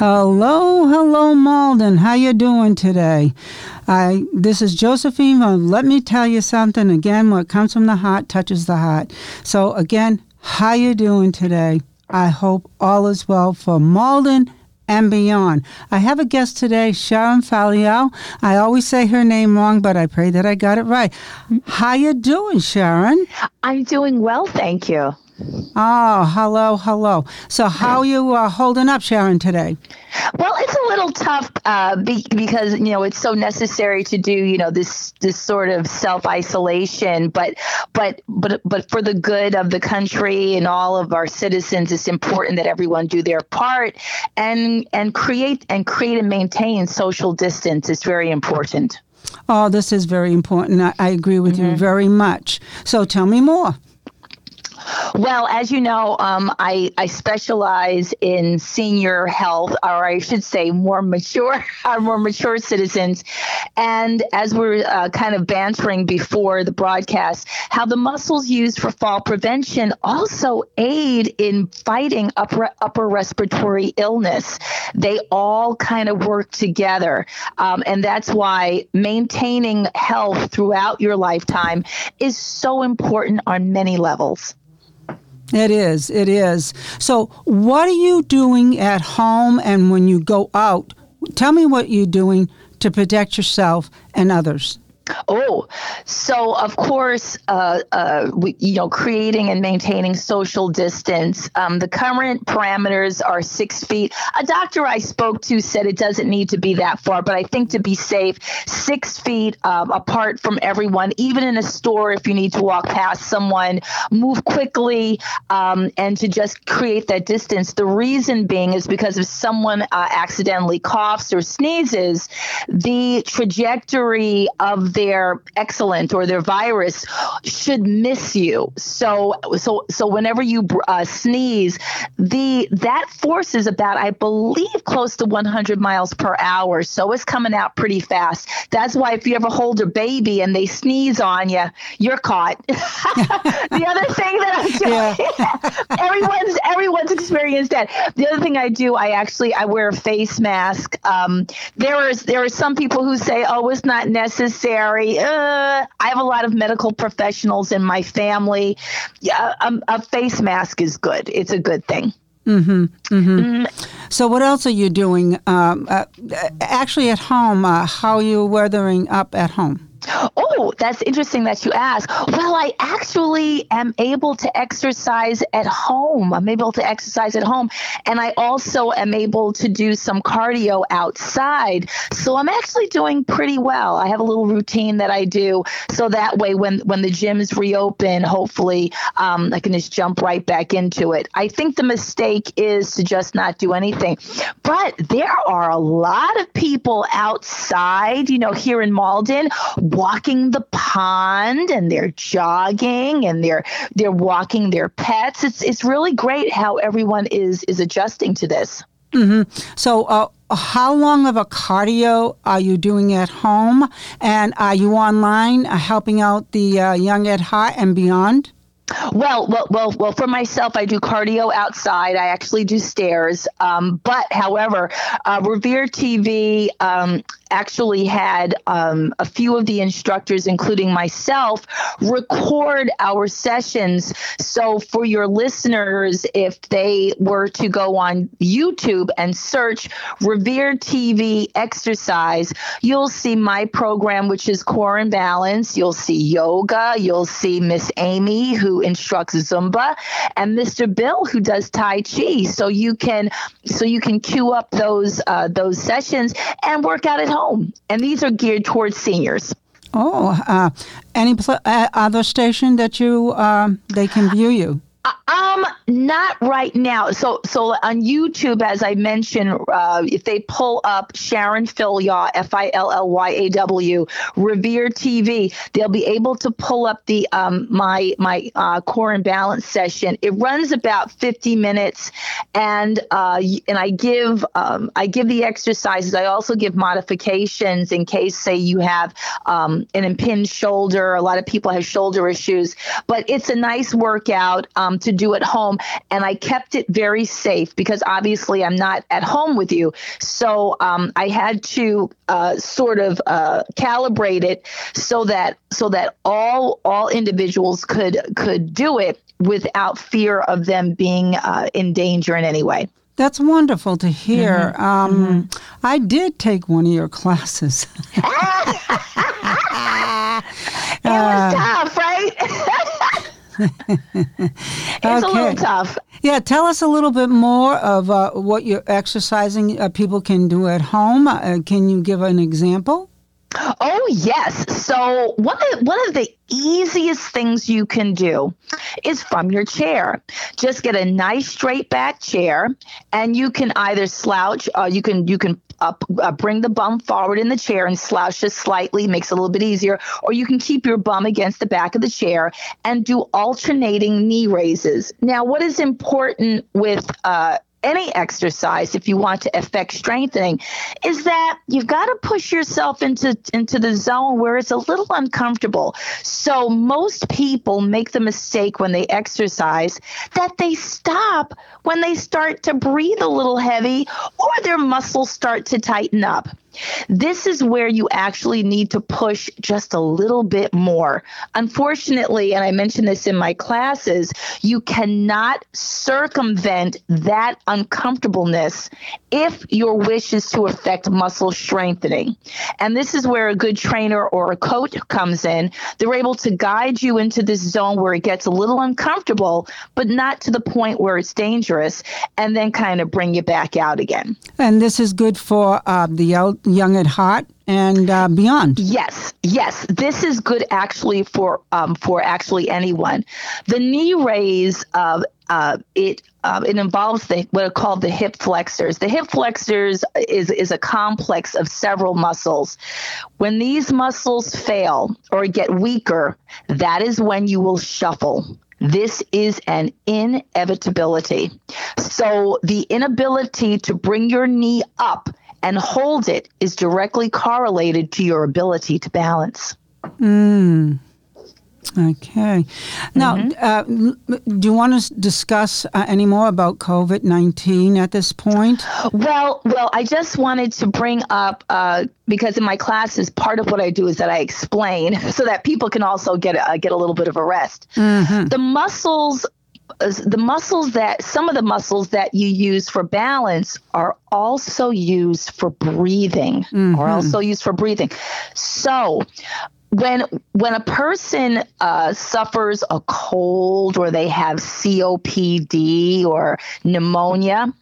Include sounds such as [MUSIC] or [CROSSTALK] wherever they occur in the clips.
Hello, hello, Malden. How you doing today? I this is Josephine. Let me tell you something. Again, what comes from the heart touches the heart. So again, how you doing today? I hope all is well for Malden and beyond. I have a guest today, Sharon Falial. I always say her name wrong, but I pray that I got it right. How you doing, Sharon? I'm doing well, thank you. Oh, hello, hello. So, how you uh, holding up, Sharon, today? Well, it's a little tough uh, be- because you know it's so necessary to do you know this this sort of self isolation, but but but but for the good of the country and all of our citizens, it's important that everyone do their part and and create and create and maintain social distance. It's very important. Oh, this is very important. I, I agree with mm-hmm. you very much. So, tell me more. Well, as you know, um, I, I specialize in senior health, or I should say, more mature, [LAUGHS] our more mature citizens. And as we're uh, kind of bantering before the broadcast, how the muscles used for fall prevention also aid in fighting upper upper respiratory illness. They all kind of work together, um, and that's why maintaining health throughout your lifetime is so important on many levels. It is. It is. So, what are you doing at home and when you go out? Tell me what you're doing to protect yourself and others. Oh, so of course, uh, uh, we, you know, creating and maintaining social distance. Um, the current parameters are six feet. A doctor I spoke to said it doesn't need to be that far, but I think to be safe, six feet um, apart from everyone, even in a store, if you need to walk past someone, move quickly um, and to just create that distance. The reason being is because if someone uh, accidentally coughs or sneezes, the trajectory of the their excellent or their virus should miss you. So so so whenever you uh, sneeze, the that force is about I believe close to 100 miles per hour. So it's coming out pretty fast. That's why if you ever hold a baby and they sneeze on you, you're caught. [LAUGHS] the other thing that I'm doing, yeah. [LAUGHS] everyone's everyone's experienced that. The other thing I do, I actually I wear a face mask. Um, there is there are some people who say, oh, it's not necessary Uh, I have a lot of medical professionals in my family. Yeah, a, a face mask is good. It's a good thing. Mm-hmm, mm-hmm. Mm. So, what else are you doing? Um, uh, actually, at home, uh, how are you weathering up at home? Oh, that's interesting that you ask. Well, I actually am able to exercise at home. I'm able to exercise at home. And I also am able to do some cardio outside. So I'm actually doing pretty well. I have a little routine that I do. So that way, when, when the gyms reopen, hopefully um, I can just jump right back into it. I think the mistake is to just not do anything. But there are a lot of people outside, you know, here in Malden walking the pond and they're jogging and they're they're walking their pets. It's it's really great how everyone is is adjusting to this. Mm-hmm. So, uh, how long of a cardio are you doing at home, and are you online uh, helping out the uh, young at heart and beyond? Well, well, well, well. For myself, I do cardio outside. I actually do stairs. Um, but, however, uh, Revere TV um, actually had um, a few of the instructors, including myself, record our sessions. So, for your listeners, if they were to go on YouTube and search Revere TV exercise, you'll see my program, which is Core and Balance. You'll see yoga. You'll see Miss Amy, who instructs Zumba, and Mr. Bill, who does Tai Chi. So you can so you can queue up those uh, those sessions and work out at home home, and these are geared towards seniors. Oh, uh, any pl- uh, other station that you uh, they can view you? Uh, um, not right now. So, so on YouTube, as I mentioned, uh, if they pull up Sharon Fillyaw, F I L L Y A W, Revere TV, they'll be able to pull up the um my my uh, core and balance session. It runs about fifty minutes, and uh, and I give um I give the exercises. I also give modifications in case, say, you have um an impinged shoulder. A lot of people have shoulder issues, but it's a nice workout um to do at home. And I kept it very safe because obviously I'm not at home with you. So um, I had to uh, sort of uh, calibrate it so that so that all all individuals could could do it without fear of them being uh, in danger in any way. That's wonderful to hear. Mm-hmm. Um, mm-hmm. I did take one of your classes. [LAUGHS] it was [LAUGHS] tough, right? [LAUGHS] [LAUGHS] it's okay. a little tough. Yeah, tell us a little bit more of uh, what you're exercising uh, people can do at home. Uh, can you give an example? Oh yes. So one of one of the easiest things you can do is from your chair. Just get a nice straight back chair, and you can either slouch. Uh, you can you can up, uh, bring the bum forward in the chair and slouch just slightly, makes it a little bit easier. Or you can keep your bum against the back of the chair and do alternating knee raises. Now, what is important with uh, any exercise if you want to affect strengthening is that you've got to push yourself into into the zone where it's a little uncomfortable. So most people make the mistake when they exercise that they stop when they start to breathe a little heavy or their muscles start to tighten up this is where you actually need to push just a little bit more. Unfortunately, and I mentioned this in my classes, you cannot circumvent that uncomfortableness if your wish is to affect muscle strengthening. And this is where a good trainer or a coach comes in. They're able to guide you into this zone where it gets a little uncomfortable, but not to the point where it's dangerous, and then kind of bring you back out again. And this is good for uh, the young at heart and uh, beyond. Yes, yes, this is good actually for um, for actually anyone. The knee raise, uh, uh, it uh, it involves the what are called the hip flexors. The hip flexors is is a complex of several muscles. When these muscles fail or get weaker, that is when you will shuffle. This is an inevitability. So, the inability to bring your knee up and hold it is directly correlated to your ability to balance. Mm. Okay. Now, mm-hmm. uh, do you want to discuss uh, any more about COVID nineteen at this point? Well, well, I just wanted to bring up uh, because in my classes, part of what I do is that I explain [LAUGHS] so that people can also get a, get a little bit of a rest. Mm-hmm. The muscles the muscles that some of the muscles that you use for balance are also used for breathing mm-hmm. are also used for breathing so when when a person uh, suffers a cold or they have COPD or pneumonia,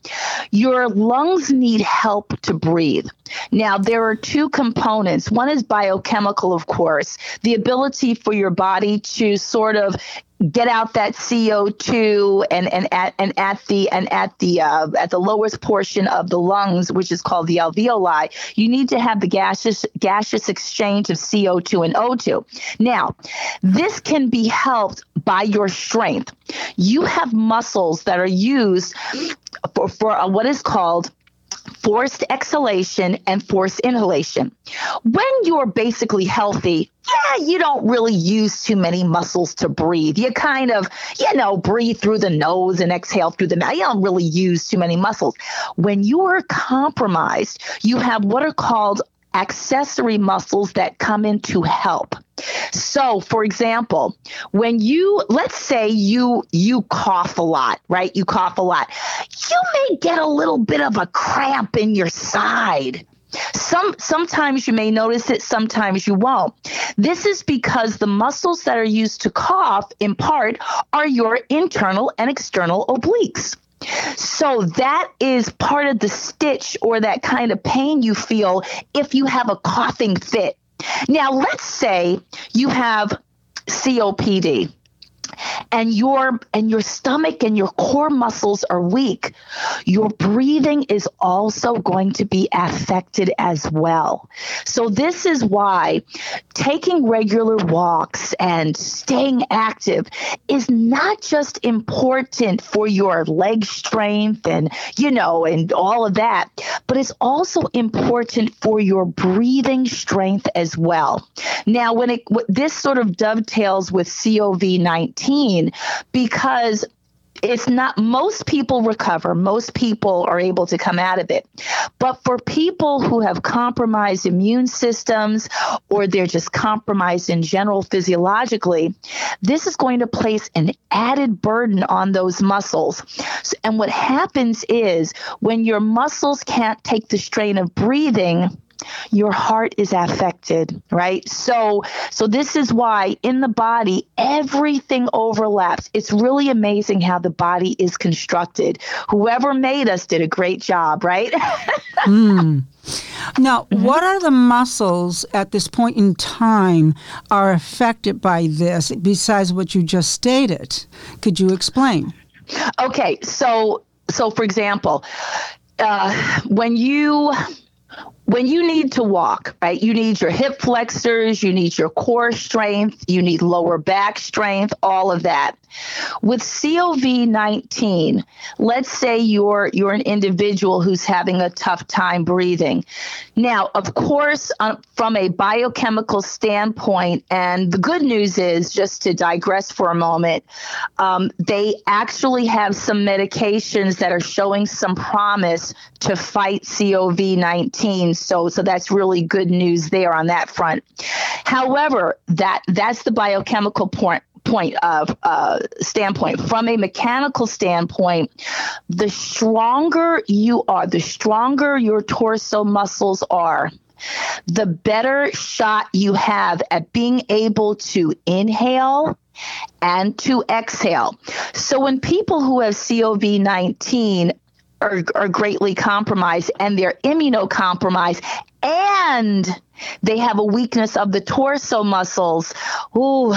your lungs need help to breathe. Now there are two components. One is biochemical, of course, the ability for your body to sort of get out that CO2 and and at and at the and at the uh, at the lowest portion of the lungs, which is called the alveoli, you need to have the gaseous gaseous exchange of CO2 and O2. Now, this can be helped by your strength. You have muscles that are used for for uh, what is called forced exhalation and forced inhalation. When you're basically healthy, yeah, you don't really use too many muscles to breathe. You kind of, you know, breathe through the nose and exhale through the mouth. You don't really use too many muscles. When you are compromised, you have what are called accessory muscles that come in to help. So, for example, when you let's say you you cough a lot, right? You cough a lot. You may get a little bit of a cramp in your side. Some sometimes you may notice it, sometimes you won't. This is because the muscles that are used to cough in part are your internal and external obliques. So that is part of the stitch or that kind of pain you feel if you have a coughing fit. Now, let's say you have COPD and your and your stomach and your core muscles are weak your breathing is also going to be affected as well. So this is why taking regular walks and staying active is not just important for your leg strength and you know and all of that but it's also important for your breathing strength as well. Now when it this sort of dovetails with cov19 because it's not most people recover. Most people are able to come out of it. But for people who have compromised immune systems or they're just compromised in general physiologically this is going to place an added burden on those muscles. And what happens is when your muscles can't take the strain of breathing your heart is affected right so so this is why in the body everything overlaps it's really amazing how the body is constructed whoever made us did a great job right [LAUGHS] mm. Now, mm-hmm. what are the muscles at this point in time are affected by this besides what you just stated? Could you explain? Okay, so so for example, uh, when you when you need to walk, right, you need your hip flexors, you need your core strength, you need lower back strength, all of that. With COV19, let's say you're you're an individual who's having a tough time breathing. Now, of course, uh, from a biochemical standpoint, and the good news is, just to digress for a moment, um, they actually have some medications that are showing some promise to fight COVID-19. So, so that's really good news there on that front. However, that that's the biochemical point point of uh, standpoint. From a mechanical standpoint the stronger you are the stronger your torso muscles are the better shot you have at being able to inhale and to exhale. So when people who have cov-19 are, are greatly compromised and they're immunocompromised and they have a weakness of the torso muscles. Ooh,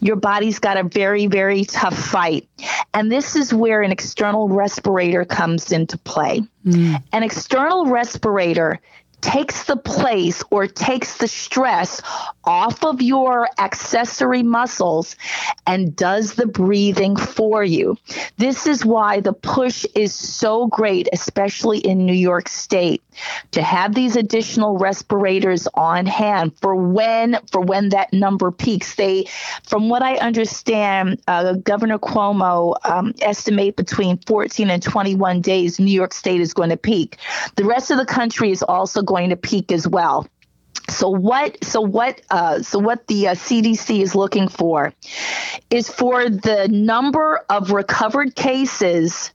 your body's got a very, very tough fight. And this is where an external respirator comes into play. Mm. An external respirator takes the place or takes the stress off of your accessory muscles and does the breathing for you. This is why the push is so great, especially in New York State, to have these additional respirators on hand for when for when that number peaks. They, from what I understand, uh, Governor Cuomo um, estimate between 14 and 21 days, New York State is going to peak. The rest of the country is also going to peak as well. So what? So what? Uh, so what the uh, CDC is looking for is for the number of recovered cases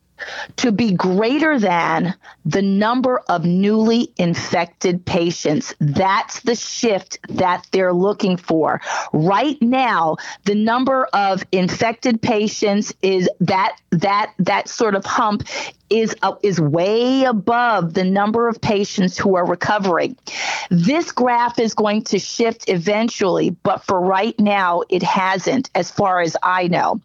to be greater than the number of newly infected patients. That's the shift that they're looking for. Right now, the number of infected patients is that that that sort of hump is uh, is way above the number of patients who are recovering. This graph is going to shift eventually, but for right now, it hasn't, as far as I know.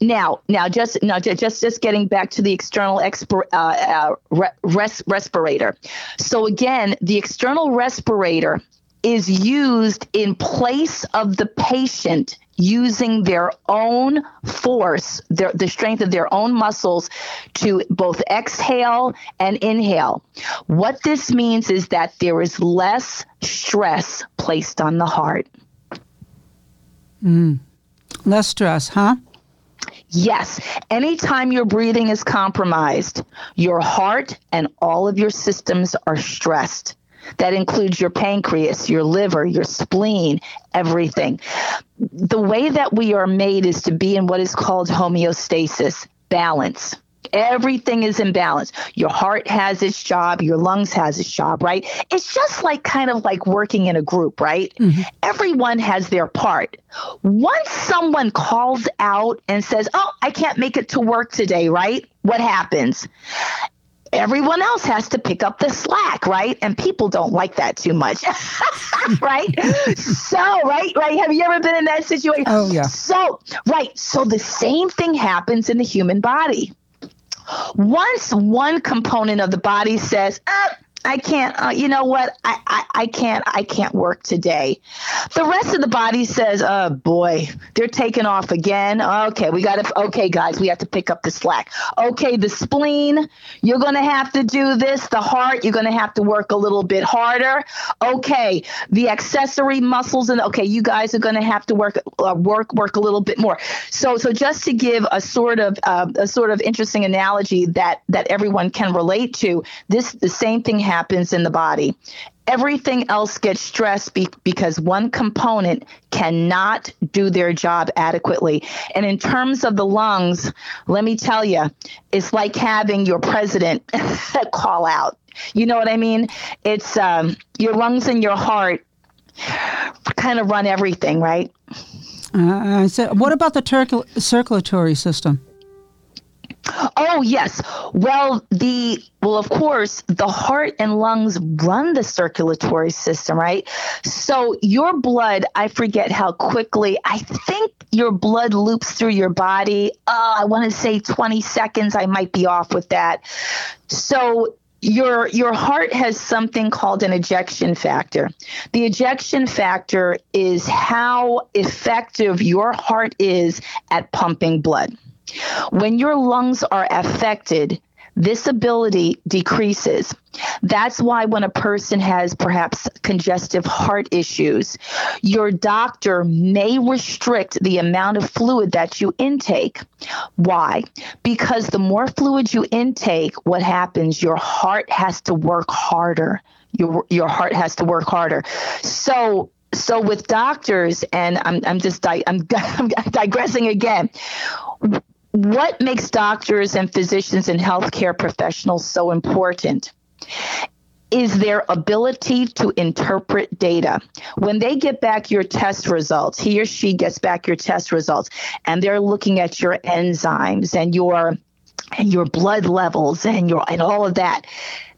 Now, now, just now, just just getting back to the external exp- uh, uh, res- respirator. So again, the external respirator is used in place of the patient using their own force, their, the strength of their own muscles to both exhale and inhale. What this means is that there is less stress placed on the heart. Mm. Less stress, huh? Yes. Anytime your breathing is compromised, your heart and all of your systems are stressed. That includes your pancreas, your liver, your spleen, everything. The way that we are made is to be in what is called homeostasis, balance. Everything is in balance. Your heart has its job, your lungs has its job, right? It's just like kind of like working in a group, right? Mm-hmm. Everyone has their part. Once someone calls out and says, "Oh, I can't make it to work today," right? What happens? everyone else has to pick up the slack, right? And people don't like that too much, [LAUGHS] right? so, right, right. Have you ever been in that situation? Oh, yeah. So, right. So the same thing happens in the human body. Once one component of the body says, ah, I can't, uh, you know what? I, I, I can't, I can't work today. The rest of the body says, oh boy, they're taking off again. Okay, we got to, okay, guys, we have to pick up the slack. Okay, the spleen, you're going to have to do this. The heart, you're going to have to work a little bit harder. Okay, the accessory muscles, and okay, you guys are going to have to work, uh, work, work a little bit more. So, so just to give a sort of, uh, a sort of interesting analogy that, that everyone can relate to, this, the same thing happens in the body. Everything else gets stressed be- because one component cannot do their job adequately. And in terms of the lungs, let me tell you, it's like having your president [LAUGHS] call out. You know what I mean? It's um, your lungs and your heart kind of run everything, right? Uh, so what about the tur- circulatory system? Oh yes. Well, the well, of course, the heart and lungs run the circulatory system, right? So your blood, I forget how quickly. I think your blood loops through your body. Uh, I want to say 20 seconds. I might be off with that. So your your heart has something called an ejection factor. The ejection factor is how effective your heart is at pumping blood. When your lungs are affected, this ability decreases. That's why when a person has perhaps congestive heart issues, your doctor may restrict the amount of fluid that you intake. Why? Because the more fluid you intake, what happens? Your heart has to work harder. Your, your heart has to work harder. So so with doctors, and I'm, I'm just di- I'm, [LAUGHS] I'm digressing again what makes doctors and physicians and healthcare professionals so important is their ability to interpret data. When they get back your test results, he or she gets back your test results, and they're looking at your enzymes and your and your blood levels and your and all of that.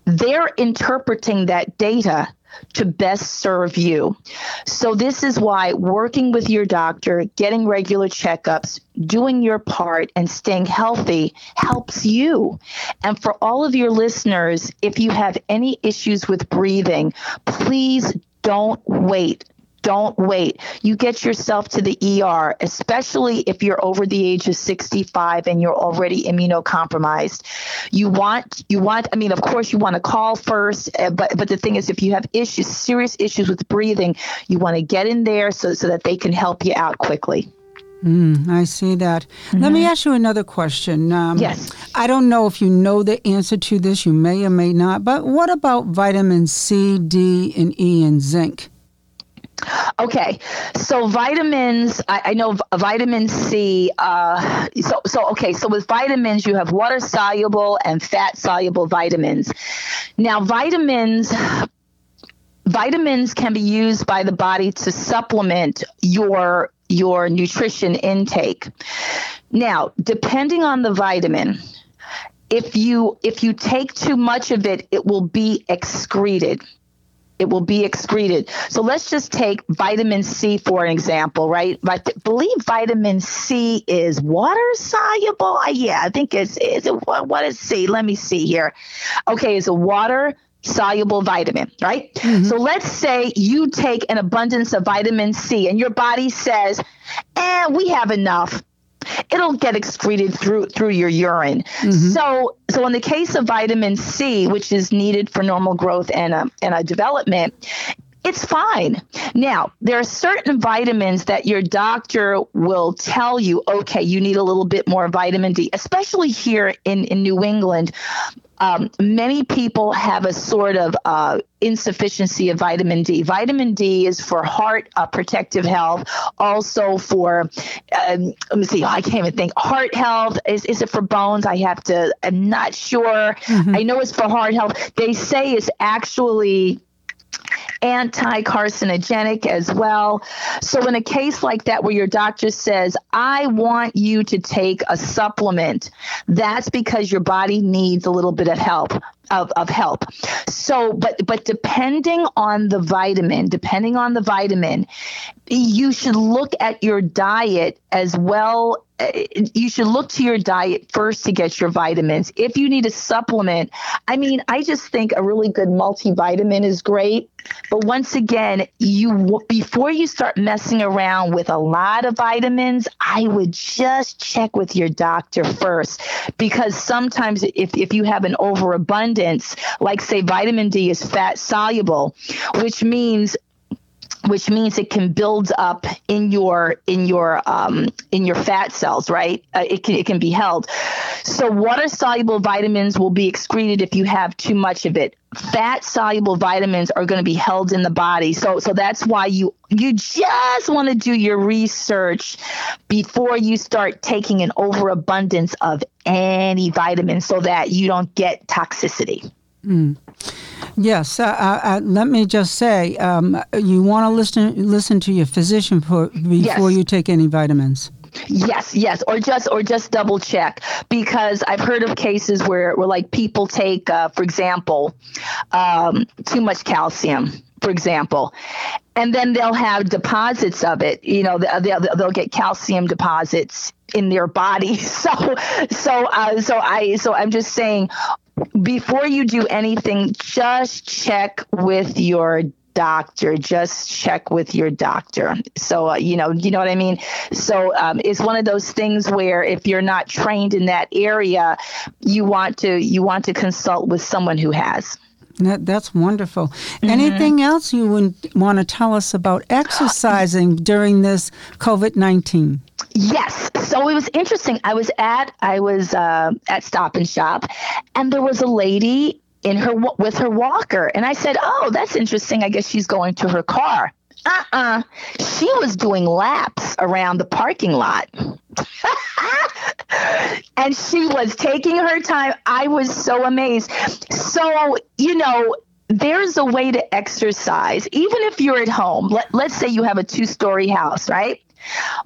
They're interpreting that data to best serve you. So, this is why working with your doctor, getting regular checkups, doing your part, and staying healthy helps you. And for all of your listeners, if you have any issues with breathing, please don't wait don't wait. You get yourself to the ER, especially if you're over the age of 65 and you're already immunocompromised. You want you want I mean of course you want to call first, eh, but but the thing is if you have issues, serious issues with breathing, you want to get in there so so that they can help you out quickly. Mm, I see that. Mm-hmm. Let me mm-hmm. ask you another question. Um, yes. I don't know if you know the answer to this. You may or may not. But what about vitamin C, D, and E, and zinc? Okay, so vitamins, I, I know vitamin C. Uh, so, so okay, so with vitamins, you have water soluble and fat soluble vitamins. Now, vitamins vitamins can be used by the body to supplement your your nutrition intake. Now, depending on the vitamin, if you if you take too much of it, it will be excreted it will be excreted. So let's just take vitamin C for an example, right? I believe vitamin C is water soluble. Yeah, I think it's is it what is C? Let me see here. Okay, it's a water soluble vitamin, right? Mm-hmm. So let's say you take an abundance of vitamin C and your body says, "Eh, we have enough." It'll get excreted through through your urine. Mm-hmm. So so in the case of vitamin C, which is needed for normal growth and a, and a development, it's fine. Now, there are certain vitamins that your doctor will tell you, okay, you need a little bit more vitamin D, especially here in, in New England um, many people have a sort of uh, insufficiency of vitamin D. Vitamin D is for heart uh, protective health, also for, um, let me see, I can't even think, heart health. Is, is it for bones? I have to, I'm not sure. Mm-hmm. I know it's for heart health. They say it's actually anti carcinogenic as well. So, in a case like that where your doctor says, I want you to take a supplement, that's because your body needs a little bit of help of, of help. So, but but depending on the vitamin, depending on the vitamin, you should look at your diet as well. Eh, you should look to your diet first to get your vitamins. If you need a supplement, I mean, I just think a really good multivitamin is great. But once again, you before you start messing around with a lot of vitamins, I would just check with your doctor first because sometimes if, if you have an overabundance, like say vitamin D is fat soluble, which means which means it can build up in your in your um, in your fat cells, right? Uh, it can it can be held. So water soluble vitamins will be excreted if you have too much of it. Fat soluble vitamins are going to be held in the body. So so that's why you you just want to do your research before you start taking an overabundance of any vitamin so that you don't get toxicity. Mm. Yes, uh, uh, let me just say, um, you want to listen listen to your physician for, before yes. you take any vitamins. Yes, yes, or just or just double check because I've heard of cases where where like people take, uh, for example, um, too much calcium, for example, and then they'll have deposits of it. You know, they'll, they'll get calcium deposits in their body. [LAUGHS] So, so, uh, so I, so I'm just saying, before you do anything, just check with your doctor just check with your doctor so uh, you know you know what i mean so um, it's one of those things where if you're not trained in that area you want to you want to consult with someone who has that, that's wonderful. Mm-hmm. Anything else you would want to tell us about exercising during this COVID 19? Yes. So it was interesting. I was at I was uh, at Stop and Shop, and there was a lady in her with her walker, and I said, "Oh, that's interesting. I guess she's going to her car." Uh-uh. She was doing laps around the parking lot. [LAUGHS] and she was taking her time. I was so amazed. So, you know, there's a way to exercise, even if you're at home. Let, let's say you have a two story house, right?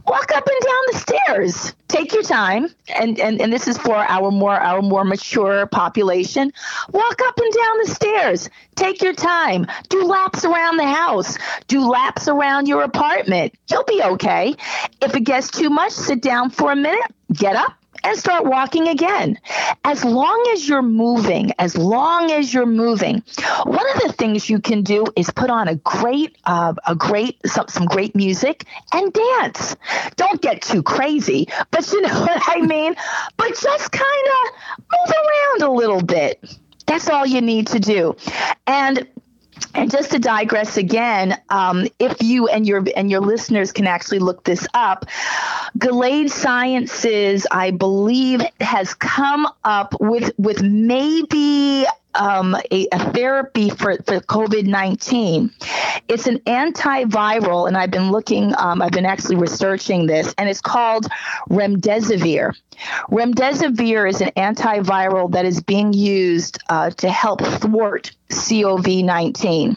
Walk up and down the stairs. Take your time. And, and and this is for our more our more mature population. Walk up and down the stairs. Take your time. Do laps around the house. Do laps around your apartment. You'll be okay. If it gets too much sit down for a minute. Get up and start walking again. As long as you're moving, as long as you're moving, one of the things you can do is put on a great, uh, a great, some, some great music and dance. Don't get too crazy, but you know [LAUGHS] what I mean? But just kind of move around a little bit. That's all you need to do. And and just to digress again, um, if you and your and your listeners can actually look this up, Gilead Sciences, I believe, has come up with with maybe um, a, a, therapy for, for COVID 19. It's an antiviral, and I've been looking, um, I've been actually researching this, and it's called remdesivir. Remdesivir is an antiviral that is being used uh, to help thwart COVID 19.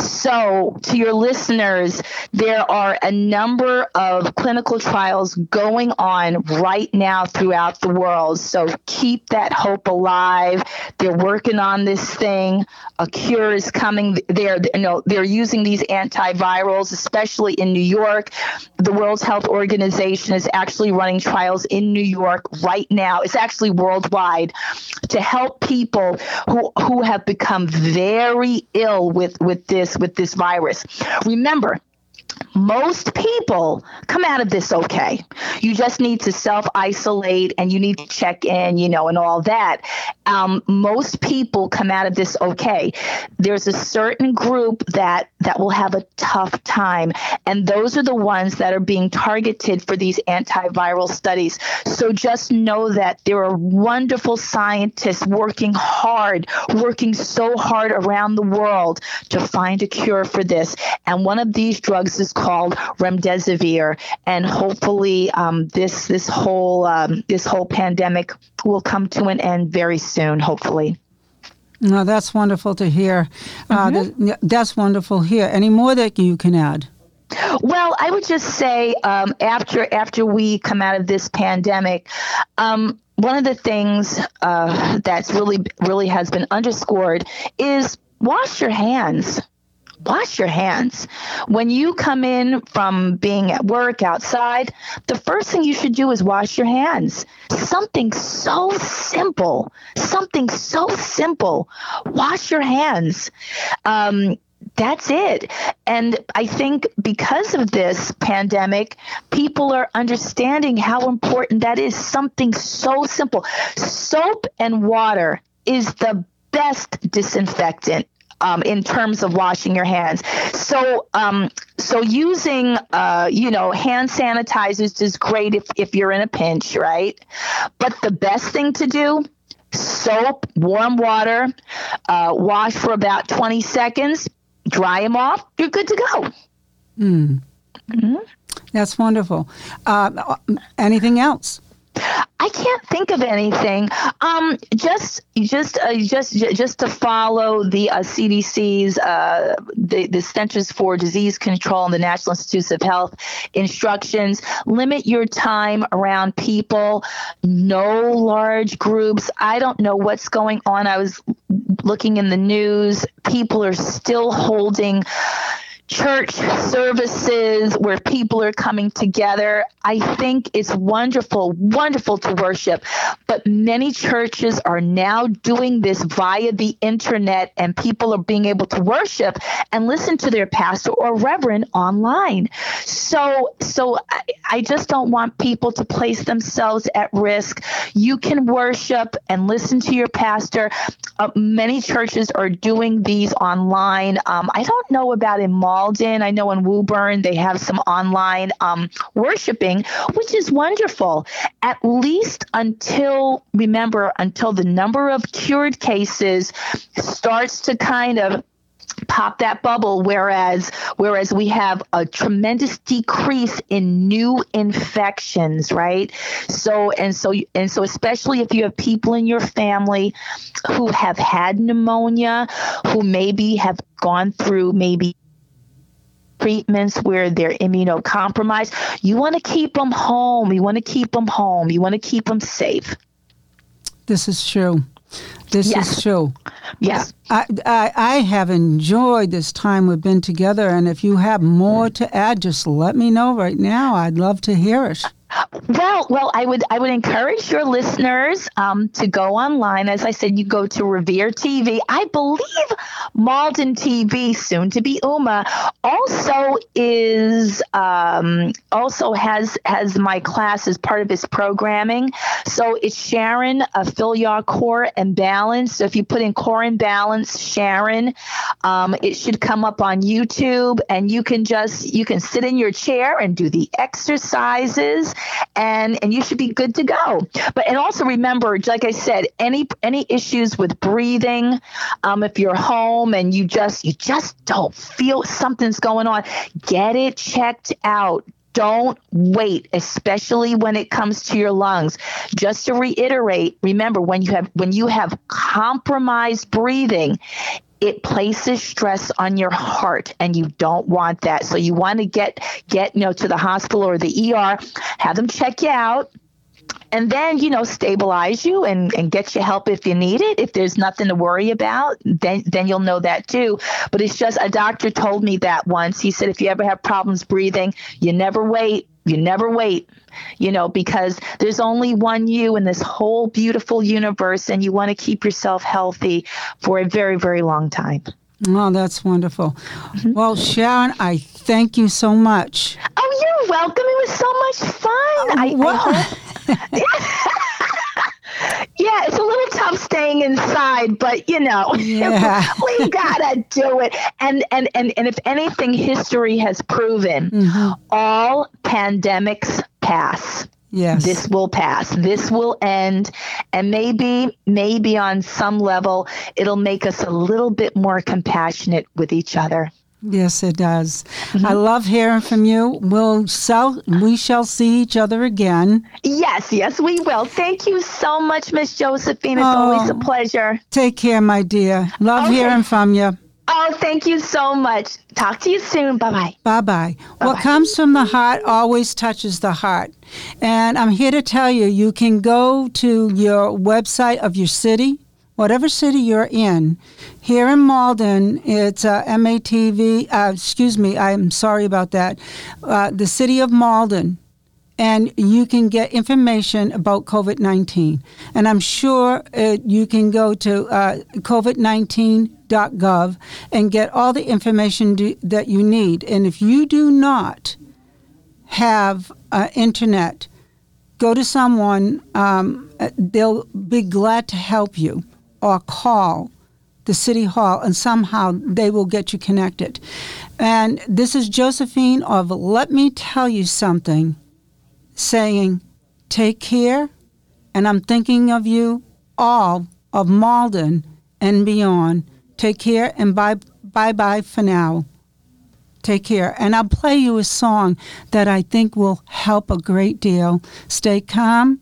So, to your listeners, there are a number of clinical trials going on right now throughout the world. So, keep that hope alive. They're working on this thing. A cure is coming. They're, you know, they're using these antivirals, especially in New York. The World Health Organization is actually running trials in New York right now. It's actually worldwide to help people who, who have become very ill with with this with this virus. Remember, most people come out of this okay. You just need to self isolate and you need to check in, you know, and all that. Um, most people come out of this okay. There's a certain group that that will have a tough time, and those are the ones that are being targeted for these antiviral studies. So just know that there are wonderful scientists working hard, working so hard around the world to find a cure for this. And one of these drugs is called remdesivir, and hopefully um, this this whole um, this whole pandemic will come to an end very soon. Hopefully. No, that's wonderful to hear. Uh, mm-hmm. that's wonderful here. Any more that you can add? Well, I would just say um, after after we come out of this pandemic, um, one of the things uh, that's really really has been underscored is wash your hands wash your hands. When you come in from being at work outside, the first thing you should do is wash your hands. Something so simple, something so simple. Wash your hands. Um, that's it. And I think because of this pandemic, people are understanding how important that is. Something so simple. Soap and water is the best disinfectant um, in terms of washing your hands. So, um, so using, uh, you know, hand sanitizers is great if, if you're in a pinch, right? But the best thing to do soap, warm water, uh, wash for about 20 seconds, dry them off, you're good to go. Mm. Mm-hmm. That's wonderful. Uh, anything else? I can't think of anything. Um, just, just, uh, just, just to follow the uh, CDC's, uh, the, the Centers for Disease Control and the National Institutes of Health instructions. Limit your time around people. No large groups. I don't know what's going on. I was looking in the news. People are still holding church services where people are coming together. I think it's wonderful, wonderful to worship. But many churches are now doing this via the internet, and people are being able to worship and listen to their pastor or reverend online. So, so I, I just don't want people to place themselves at risk. You can worship and listen to your pastor. Uh, many churches are doing these online. Um, I don't know about in malls Malden. I know in Woburn they have some online um, worshiping, which is wonderful. At least until, remember, until the number of cured cases starts to kind of pop that bubble whereas whereas we have a tremendous decrease in new infections right so and so and so especially if you have people in your family who have had pneumonia who maybe have gone through maybe treatments where they're immunocompromised. You want to keep them home. You want to keep them home. You want to keep them safe. This is true. This yes. is true. Yes. I, I, I have enjoyed this time we've been together, and if you have more to add, just let me know right now. I'd love to hear it. Well, well, I would I would encourage your listeners um, to go online. As I said, you go to Revere TV. I believe Malden TV, soon to be Uma, also is um, also has has my class as part of his programming. So it's Sharon, uh, Fillyaw Core and Balance. So if you put in Core and Balance, Sharon, um, it should come up on YouTube, and you can just you can sit in your chair and do the exercises and and you should be good to go. But and also remember, like I said, any any issues with breathing, um, if you're home and you just you just don't feel something's going on, get it checked out don't wait especially when it comes to your lungs just to reiterate remember when you have when you have compromised breathing it places stress on your heart and you don't want that. So you want to get get you know to the hospital or the ER have them check you out and then you know stabilize you and, and get you help if you need it. If there's nothing to worry about then then you'll know that too. But it's just a doctor told me that once. He said if you ever have problems breathing you never wait you never wait you know, because there's only one you in this whole beautiful universe, and you want to keep yourself healthy for a very, very long time. Oh, that's wonderful. Mm-hmm. Well, Sharon, I thank you so much. Oh, you're welcome. It was so much fun. Oh, I, I it's a little tough staying inside, but you know, [LAUGHS] yeah. [LAUGHS] we gotta do it. And and and and if anything, history has proven mm-hmm. all pandemics pass. Yes. This will pass. This will end. And maybe, maybe on some level, it'll make us a little bit more compassionate with each other. Yes, it does. Mm-hmm. I love hearing from you. We'll sell, we shall see each other again. Yes, yes, we will. Thank you so much, Miss Josephine. It's oh, always a pleasure. Take care, my dear. Love okay. hearing from you. Oh, thank you so much. Talk to you soon. Bye bye. Bye bye. What comes from the heart always touches the heart. And I'm here to tell you you can go to your website of your city whatever city you're in. Here in Malden, it's uh, MATV, uh, excuse me, I'm sorry about that, uh, the city of Malden. And you can get information about COVID 19. And I'm sure uh, you can go to uh, COVID 19.gov and get all the information do, that you need. And if you do not have uh, internet, go to someone, um, they'll be glad to help you or call the city hall and somehow they will get you connected. And this is Josephine of Let Me Tell You Something saying, Take care, and I'm thinking of you all of Malden and beyond. Take care and bye bye bye for now. Take care. And I'll play you a song that I think will help a great deal. Stay calm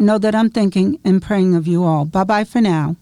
know that I'm thinking and praying of you all. Bye bye for now.